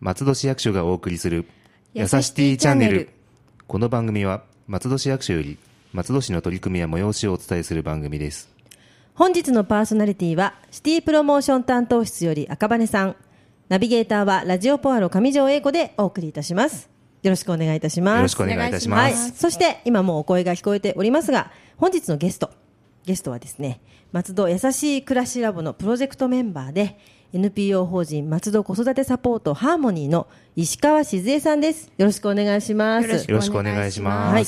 松戸市役所がお送りするやさしティチャンネル。この番組は松戸市役所より松戸市の取り組みや催しをお伝えする番組です。本日のパーソナリティはシティプロモーション担当室より赤羽さん。ナビゲーターはラジオポアロ上条英子でお送りいたします。よろしくお願いいたします。よろしくお願いいたします。はい、そして今もうお声が聞こえておりますが本日のゲストゲストはですね松戸やさしい暮らしラボのプロジェクトメンバーで NPO 法人松戸子育てサポートハーモニーの石川静江さんです。よろしくお願いします。よろしくお願いします。はい。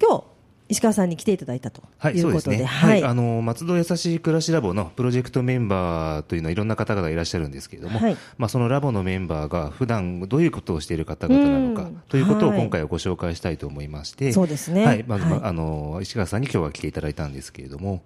今日石川さんに来ていただいたとはい、いうことで、そうですね。はい、あの松戸やさしい暮らしラボのプロジェクトメンバーというのはいろんな方々いらっしゃるんですけれども、はい。まあそのラボのメンバーが普段どういうことをしている方々なのかうん。ということをはい今回はご紹介したいと思いまして、そうですね。はい、まず、はい。あの石川さんに今日は来ていただいたんですけれども。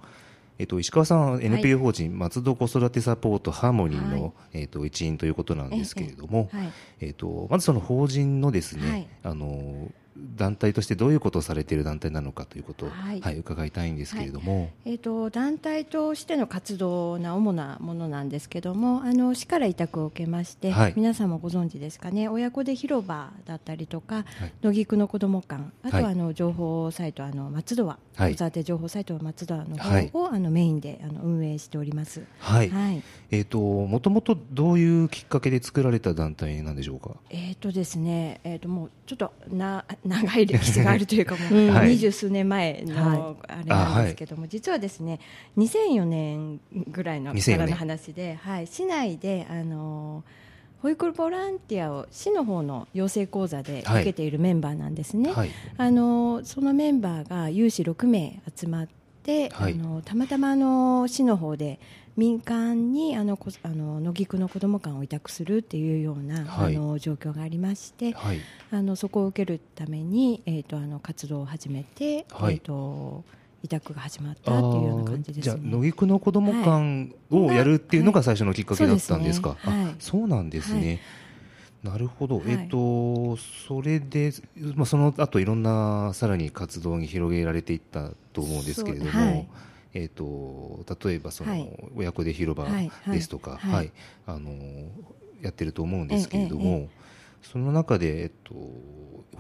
えっと、石川さんは NPO 法人松戸子育てサポートハーモニーの、はい。えっと、一員ということなんですけれども、ええはい。えっと、まずその法人のですね、はい。あの団体としてどういうことをされている団体なのかということを、ははいい伺いたいんですけれども、えー、と団体としての活動な主なものなんですけどもあの市から委託を受けまして、はい。皆さんもご存知ですかね。親子で広場だったりとか、はい。野木区の子ども館あとははい。あの情報サイトあの松戸ははい。子育て情報サイトは松戸はのはい。方を、あのメインであの運営しております。はい、はい。えっ、と、もともとどういうきっかけで作られた団体なんでしょうか？えーとですね、えー、ともうちょっとな長い歴史があるというかもう二十数年前のはあれなんですけども、実はですね2004年ぐらいの2004年。からの話で、はい、市内であの保育ボランティアを市の方の養成講座で受けているメンバーなんですね。はい。あのそのメンバーが有志6名集まって、はい。あのたまたまあの市の方で民間にあのこあの野木区の子ども館を委託するっていうような、はい。あの状況がありまして、はい。あのそこを受けるために、えー、とあの活動を始めて、はい。えー、と委託が始まったっていうような感じですじゃあ、ね。野木区の子ども館をやるっていうのが最初のきっかけだったんですか？はい。そうなんですね。なるほど、はい。えっ、と、それで、まあ、その後いろんなさらに活動に広げられていったと思うんですけれども。えっ、と、例えば、その、はい。親子で広場ですとか、はい、はい。あの、やってると思うんですけれども。えええその中で、えっと、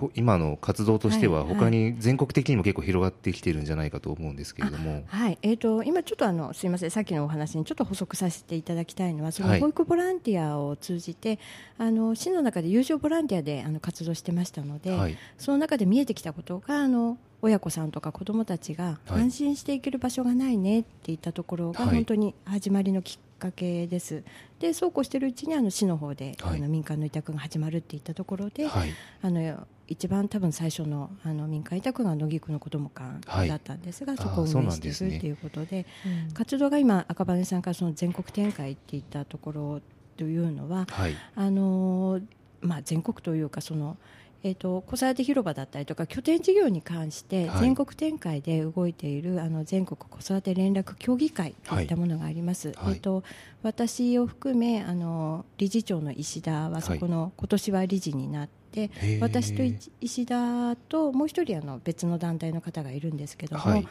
ほ今の活動としては、はい他に全国的にも結構広がってきてるんじゃないかと思うんですけれども。はい、えー、と今ちょっとあのすみません。さっきのお話にちょっと補足させていただきたいのはそのはい保育ボランティアを通じて、あの市の中で有償ボランティアであの活動してましたので、はい。その中で見えてきたことがあの親子さんとか子どもたちがはい。安心していける場所がないねっていったところがはい。本当に始まりのきっかけです。でそうこうしているうちにあの市の方で、はいあの民間の委託が始まるっていったところで、はい。あの一番多分最初のあの民間委託が野木区の子ども館だったんですが、はいそこを運営しているということで活動が今赤羽さんからその全国展開っていったところというのははい。あのーまあ、全国というかその、えー、と子育て広場だったりとか拠点事業に関してはい。全国展開で動いている、あの全国子育て連絡協議会といったものがあります、はい。えー、と私を含めあの理事長の石田はそこの、今年は理事になって私とい石田ともう一人あの別の団体の方がいるんですけども、はい。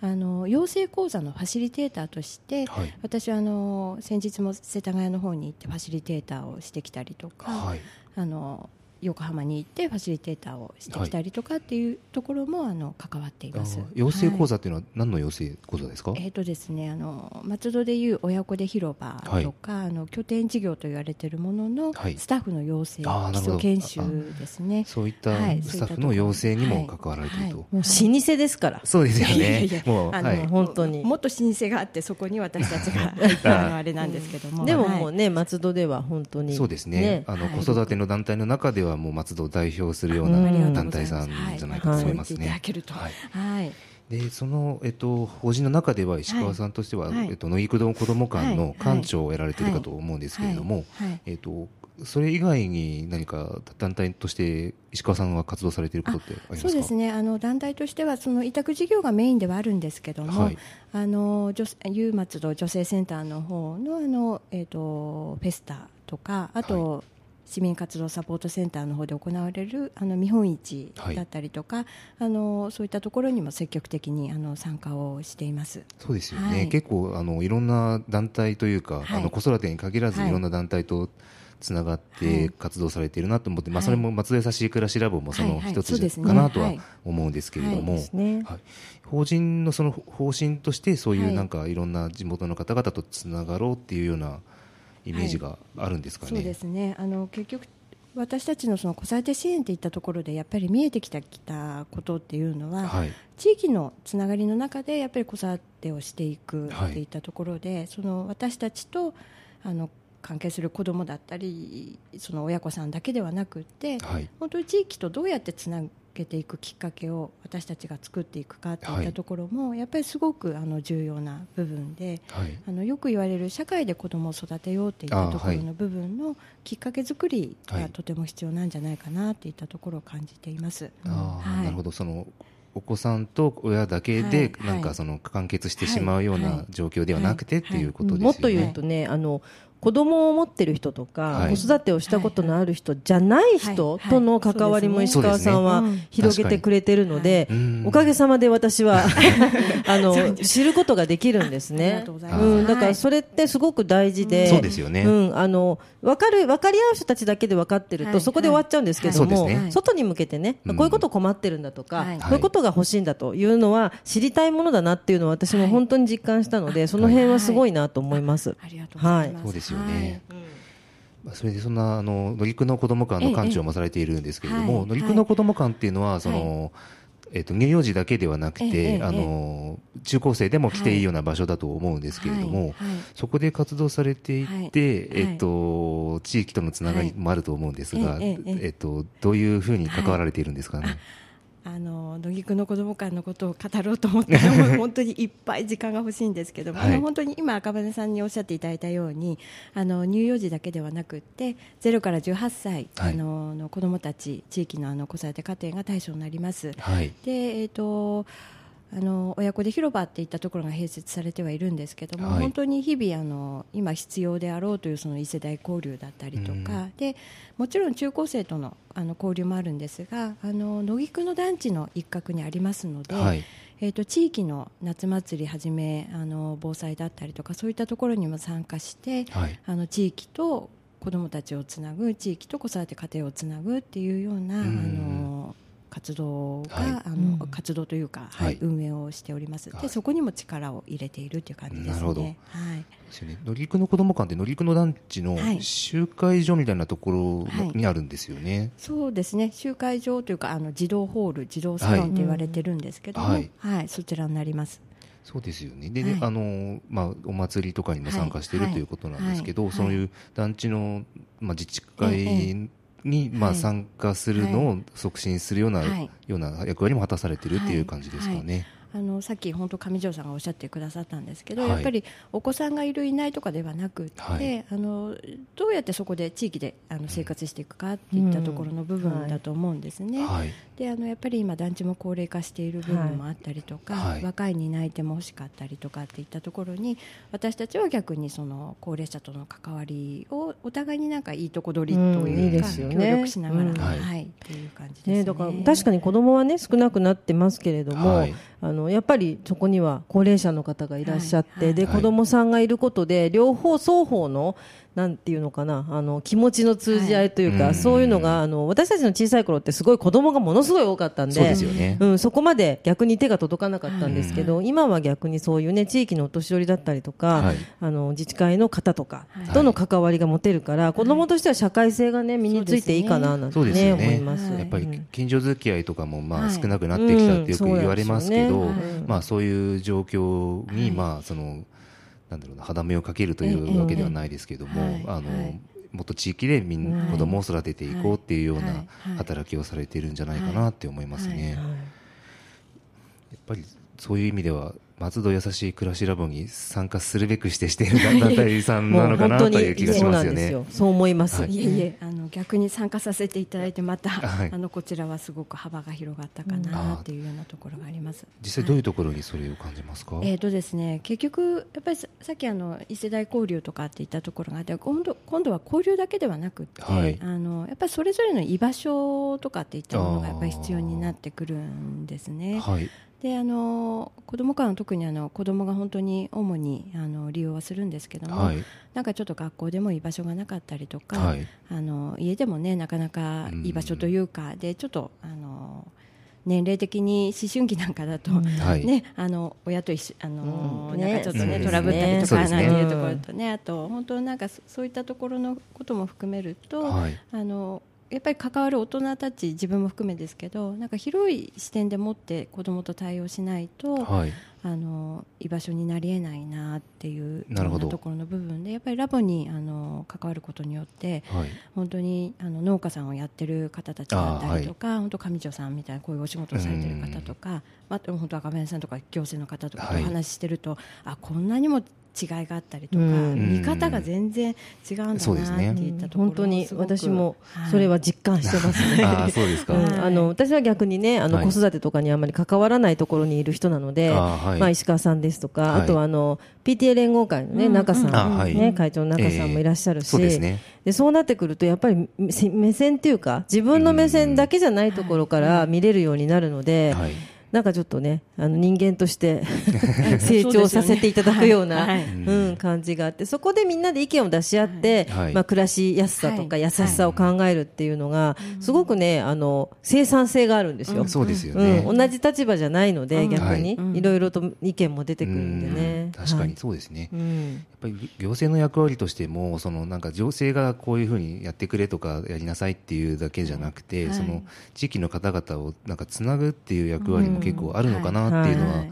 あの養成講座のファシリテーターとして、はい。私はあの先日も世田谷の方に行ってファシリテーターをしてきたりとか、はい。あの横浜に行ってファシリテーターをしてきたりとかっていうところもあの関わっていあます。養成講座座っていうのは何の養成講座ですか？えーとですね、あの松戸でいう親子で広場とか、あの拠点事業と言われているものの、はいスタッフの養成、基礎研修ですね。そういったはいスタッフの養成にも関わられていると。もう老舗ですからそうですよいやねいやい。やもう、あのはい。本当にもっと老舗があってそこに私たちが あのあれなんですけども、でもはいもうね、松戸では本当にそうですね。あの、はい子育ての団体の中ではもう松戸を代表するよううん。な団体さんじゃないかと思いますね。はい。はい。で、その、えっと、法人の中では石川さんとしては、はい。えっと、野木区子ども館のはい館長をやられているかと思うんですけれども、はい。はい。えっと、それ以外に何か団体として石川さんは活動されていることってありますか？そうですね。あの団体としてはその委託事業がメインではあるんですけども、はい。あの女ゆう松戸女性センターの方のあの、えー、とフェスタとかあと、市民活動サポートセンターの方で行われるあの見本市だったりとか、はい、あのそういったところにも積極的にあの参加をしています。そうですよね、はい、結構あのいろんな団体というか、はい、あの子育てに限らずい。ろんな団体と、つながって活動されているなと思って、まあ、それも松戸優しい暮らしラボもその一つかなとは思うんですけれども、法人のその方針としてそういうなんかいろんな地元の方々とつながろうっていうようなイメージがあるんですかね。そうですね。あの結局私たちのその子育て支援といったところでやっぱり見えてきたきたことっていうのは、はい、地域のつながりの中でやっぱり子育てをしていくっていったところで、はい、その私たちとあの関係する子どもだったりその親子さんだけではなくて、はい、本当に地域とどうやってつなけていくきっかけを私たちが作っていくかといったところも、やっぱりすごくあの重要な部分で、あのよく言われる社会で子どもを育てようといったところの部分のきっかけ作りがとても必要なんじゃないかなといったところを感じています。なるほど。そのお子さんと親だけでなんかその完結してしまうような状況ではなくてっていうことですよね。もっと言うとねあの子供を持ってる人とか、はい、子育てをしたことのある人じゃない人との関わりも石川さんは広げてくれてるので、おかげさまで私は あの知ることができるんですね。うん、だからそれってすごく大事で、そうですよね。うん、あの分かる分かり合う人たちだけで分かってると、そこで終わっちゃうんですけども、外に向けてね、こういうこと困ってるんだとか、こういうことが欲しいんだというのは知りたいものだなっていうのは私も本当に実感したので、その辺はすごいなと思います。ありがとうございます。ですよね。はい、それでそんなあの乗組の子ども館の館長もされているんですけれども、乗組の子ども館っていうのはその、えっと、乳幼児だけではなくて、あの中高生でも来ていいような場所だと思うんですけれども、そこで活動されていて、えっと、地域とのつながりもあると思うんですが、えっと、どういうふうに関わられているんですかね？あの野木くの子ども館のことを語ろうと思っても本当にいっぱい時間が欲しいんですけども、はい、あの本当に今赤羽さんにおっしゃっていただいたようにあの乳幼児だけではなくて0から18歳、はい、あのの子どもたち地域のあの子育て家庭が対象になります。はい、でえっ、ー、とあの親子で広場っていったところが併設されてはいるんですけども、はい、本当に日々あの今必要であろうというその異世代交流だったりとか、うん、でもちろん中高生とのあの交流もあるんですがあの野木区の団地の一角にありますので、はい、えーと、地域の夏祭りはじめあの防災だったりとかそういったところにも参加して、はい、あの地域と子どもたちをつなぐ地域と子育て家庭をつなぐっていうような、うん、あの活動が、はい、あの、うん、活動というか、はい、運営をしております。で、そこにも力を入れているという感じですね。なるほど。はい。ですよね。乗りの子ども館って乗りの団地の集会所みたいなところにあるんですよね。そうですね。集会所というかあの児童ホール、児童サロンと言われてるんですけども、はい、はい、そちらになります。そうですよね。で、ね、あのまあお祭りとかにも参加している、ということなんですけど、そういう団地のまあ自治会に、まあ、参加するのを促進するような、ような役割も果たされているっていう感じですかね。あのさっき本当上条さんがおっしゃってくださったんですけど、はい、やっぱりお子さんがいるいないとかではなくて、はい、あのどうやってそこで地域であの生活していくかっていったところの部分だと思うんですね。はい、であのやっぱり今団地も高齢化している部分もあったりとか、若い担い手も欲しかったりとかっていったところに私たちは逆にその高齢者との関わりをお互いになんかいいとこ取りというか、協力しながら、はい。っていう感じですね、ね、だから確かに子供はね少なくなってますけれども、あのやっぱりそこには高齢者の方がいらっしゃって、はい。はい、で子供さんがいることで両方双方のなんていうのかなあの気持ちの通じ合いというか、はい、そういうのがあの私たちの小さい頃ってすごい子供がものすごい多かったんでそうですよね、うん、そこまで逆に手が届かなかったんですけど、はい、今は逆にそういうね地域のお年寄りだったりとか、はい、あの自治会の方とかとの関わりが持てるから、子供としては社会性がね身についていいかななんてね、ね。思います。やっぱり近所付き合いとかもまあ少なくなってきたってよく言われますけど、まあそういう状況にまあそのなんだろうな歯止めをかけるというわけではないですけれども、ええあの、はい、もっと地域でみんな子供を育てていこうっていうような働きをされているんじゃないかなって思いますね。やっぱりそういう意味では松戸優しい暮らしラボに参加するべくしてしている団体さんなのかなという気がしますよね。そう思います。はい、いえいえ、あの逆に参加させていただいてまた、はい、あのこちらはすごく幅が広がったかなっていうようなところがあります。実際どういうところにそれを感じますか？はい、えっ、ー、とですね、結局やっぱりさっきあの異世代交流とかって言ったところがあって、今度今度は交流だけではなくて、はい、あのやっぱりそれぞれの居場所とかっていったものがやっぱり必要になってくるんですね。はい。であの子ども館は特にあの子どもが本当に主にあの利用はするんですけども、はい、なんかちょっと学校でも居場所がなかったりとか、はい、あの家でもねなかなか居場所というか、でちょっとあの年齢的に思春期なんかだと、うん、ね、あの親と一緒あの、うん、なんかちょっとね、ねトラブったりとか、なんていうところとね、あと本当なんかそういったところのことも含めると、はい、あのやっぱり関わる大人たち自分も含めですけどなんか広い視点でもって子どもと対応しないと、はい、あの居場所になりえないなっていうなところの部分でやっぱりラボにあの関わることによって、はい、本当にあの農家さんをやってる方たちだったりとか、はい、本当上条さんみたいなこういうお仕事をされてる方とか、あと本当赤羽さんとか行政の方とかとお話ししてると、あこんなにも違いがあったりとか、見方が全然違うんだなっていったところ、本当に私もそれは実感してますね。あそうですか、あの私は逆にねあの、子育てとかにあまり関わらないところにいる人なので、まあ石川さんですとか、あとはあの PTA 連合会のね、中さん、ね会長の中さんもいらっしゃるし、でそうなってくるとやっぱり目線っていうか自分の目線だけじゃないところから見れるようになるので。なんかちょっとねあの人間として 成長させていただくような、うん、感じがあってそこでみんなで意見を出し合って、はい、まあ、暮らしやすさとか優しさを考えるっていうのが、すごくねあの生産性があるんですよ、そうですよね、うん、同じ立場じゃないので、逆に、い。ろいろと意見も出てくるんでね、確かにそうですね、やっぱり行政の役割としてもそのなんか行政がこういうふうにやってくれとかやりなさいっていうだけじゃなくて、その地域の方々をなんかつなぐっていう役割も結構あるのかなっていうのは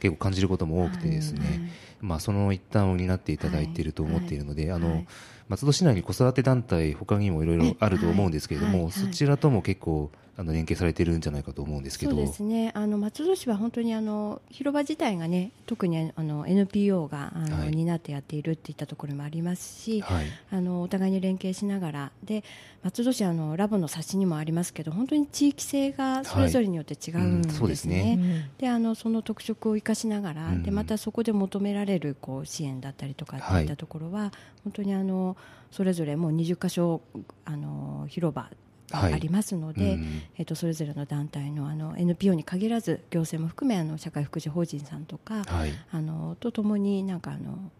結構感じることも多くてですね、まあ、その一端を担っていただいていると思っているので、あの松戸市内に子育て団体他にもいろいろあると思うんですけれども、そちらとも結構あの連携されているんじゃないかと思うんですけど。そうですね。あの松戸市は本当にあの広場自体がね特にあの NPO があの、はい、担ってやっているっていったところもありますし、はい、あのお互いに連携しながらで松戸市あのラボの冊子にもありますけど本当に地域性がそれぞれによって違うんですね。であのその特色を生かしながら、うん、でまたそこで求められるこう支援だったりとかっていったところは、はい、本当にあのそれぞれもう20箇所あの広場ありますので、はいうん、えー、とそれぞれの団体のあの NPO に限らず行政も含めあの社会福祉法人さんとか、はい、あのとともになんかあの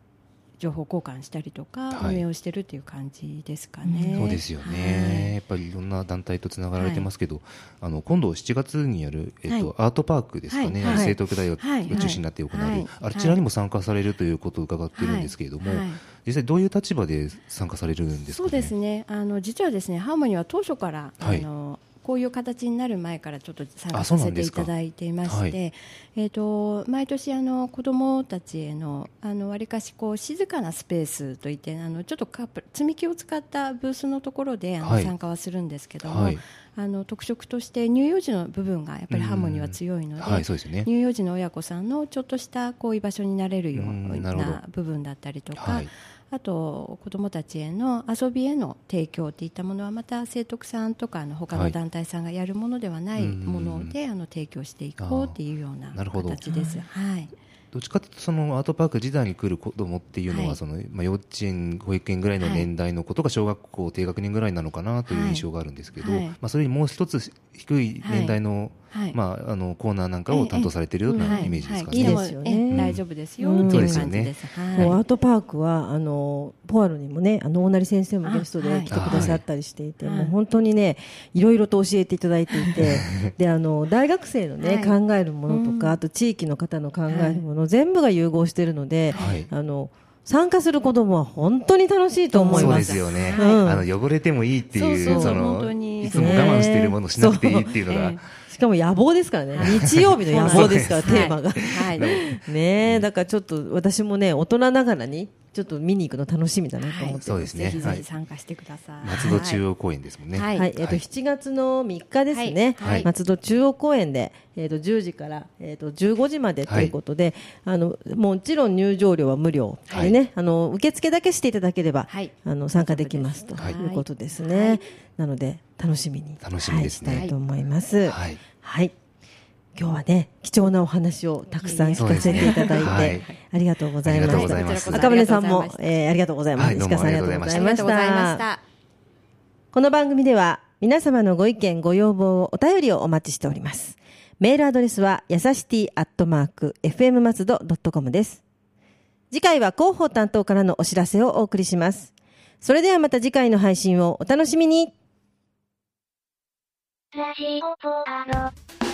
情報交換したりとか、運営をしてるっていう感じですかね。そうですよね、はい、やっぱりいろんな団体とつながられてますけど、はい、あの今度7月にやる、えっと、はい、アートパークですかね、はい、聖徳大学が中心になって行われる、あちらにも参加されるということを伺っているんですけれども、実際どういう立場で参加されるんですか、ね、そうですね。あの実はですね、ハーモニーは当初から、あのこういう形になる前からちょっと参加させていただいていまして、はい、えっ、と毎年あの子どもたちへのあの割かしこう静かなスペースといってあのちょっとカップ積み木を使ったブースのところであの、はい、参加はするんですけども。はい。あの特色として乳幼児の部分がやっぱりハーモニーは強いのではいでね、乳幼児の親子さんのちょっとしたこう居場所になれるような部分だったりとか、はい、あと子どもたちへの遊びへの提供といったものはまた生徳さんとかの他の団体さんがやるものではないもので、はい、あの提供していこうというような形です。はい。どっちかというとそのアートパーク時代に来る子どもっていうのはその、まあ、幼稚園、保育園ぐらいの年代のことが小学校低学年ぐらいなのかなという印象があるんですけど、まあ、それにもう一つ低い年代のはい、まあ、あのコーナーなんかを担当されているようなイメージですかね。い。い。ですよね。大丈夫ですよ。っていう感じです。もうアートパークはあのポアロにもね、あの大成先生もゲストで来てくださったりしていて、もう本当にね、いろいろと教えていただいていて、であの大学生のね考えるものとか、あと地域の方の考えるもの全部が融合しているので、あの。参加する子供は本当に楽しいと思います。そうですよね。うん、あの汚れてもいいっていう、そのいつも我慢しているものしなくていいっていうのが。しかも野望ですからね。日曜日の野望ですから、テーマが。はい。ねだからちょっと私もね、大人ながらに、ちょっと見に行くの楽しみだなと思って、そうですね。ぜひぜひ参加してください。松戸中央公園ですもんね。はい。はい、えっ、と、7月の3日ですね、はい。松戸中央公園で、えっ、と、10時から、えっ、と、15時までということで、あの、もちろん入場料は無料でね、あの、受付だけしていただければ、はい。あの、参加できますとはいいうことですね。はい。なので、楽しみに。楽しみですね。はいしたいと思います。はい。はい。今日はね、貴重なお話をたくさん聞かせていただいて、ありがとうございました。赤羽さんもありがとうございまし、たえーありがとうございます。はいどうも石川さんありがとうございあまし。たた。この番組では皆様のご意見ご要望をお便りをお待ちしております。メールアドレスはやさしティアットマーク FM 松戸ドットコムです。次回は広報担当からのお知らせをお送りします。それではまた次回の配信をお楽しみに。ラジオポアロ。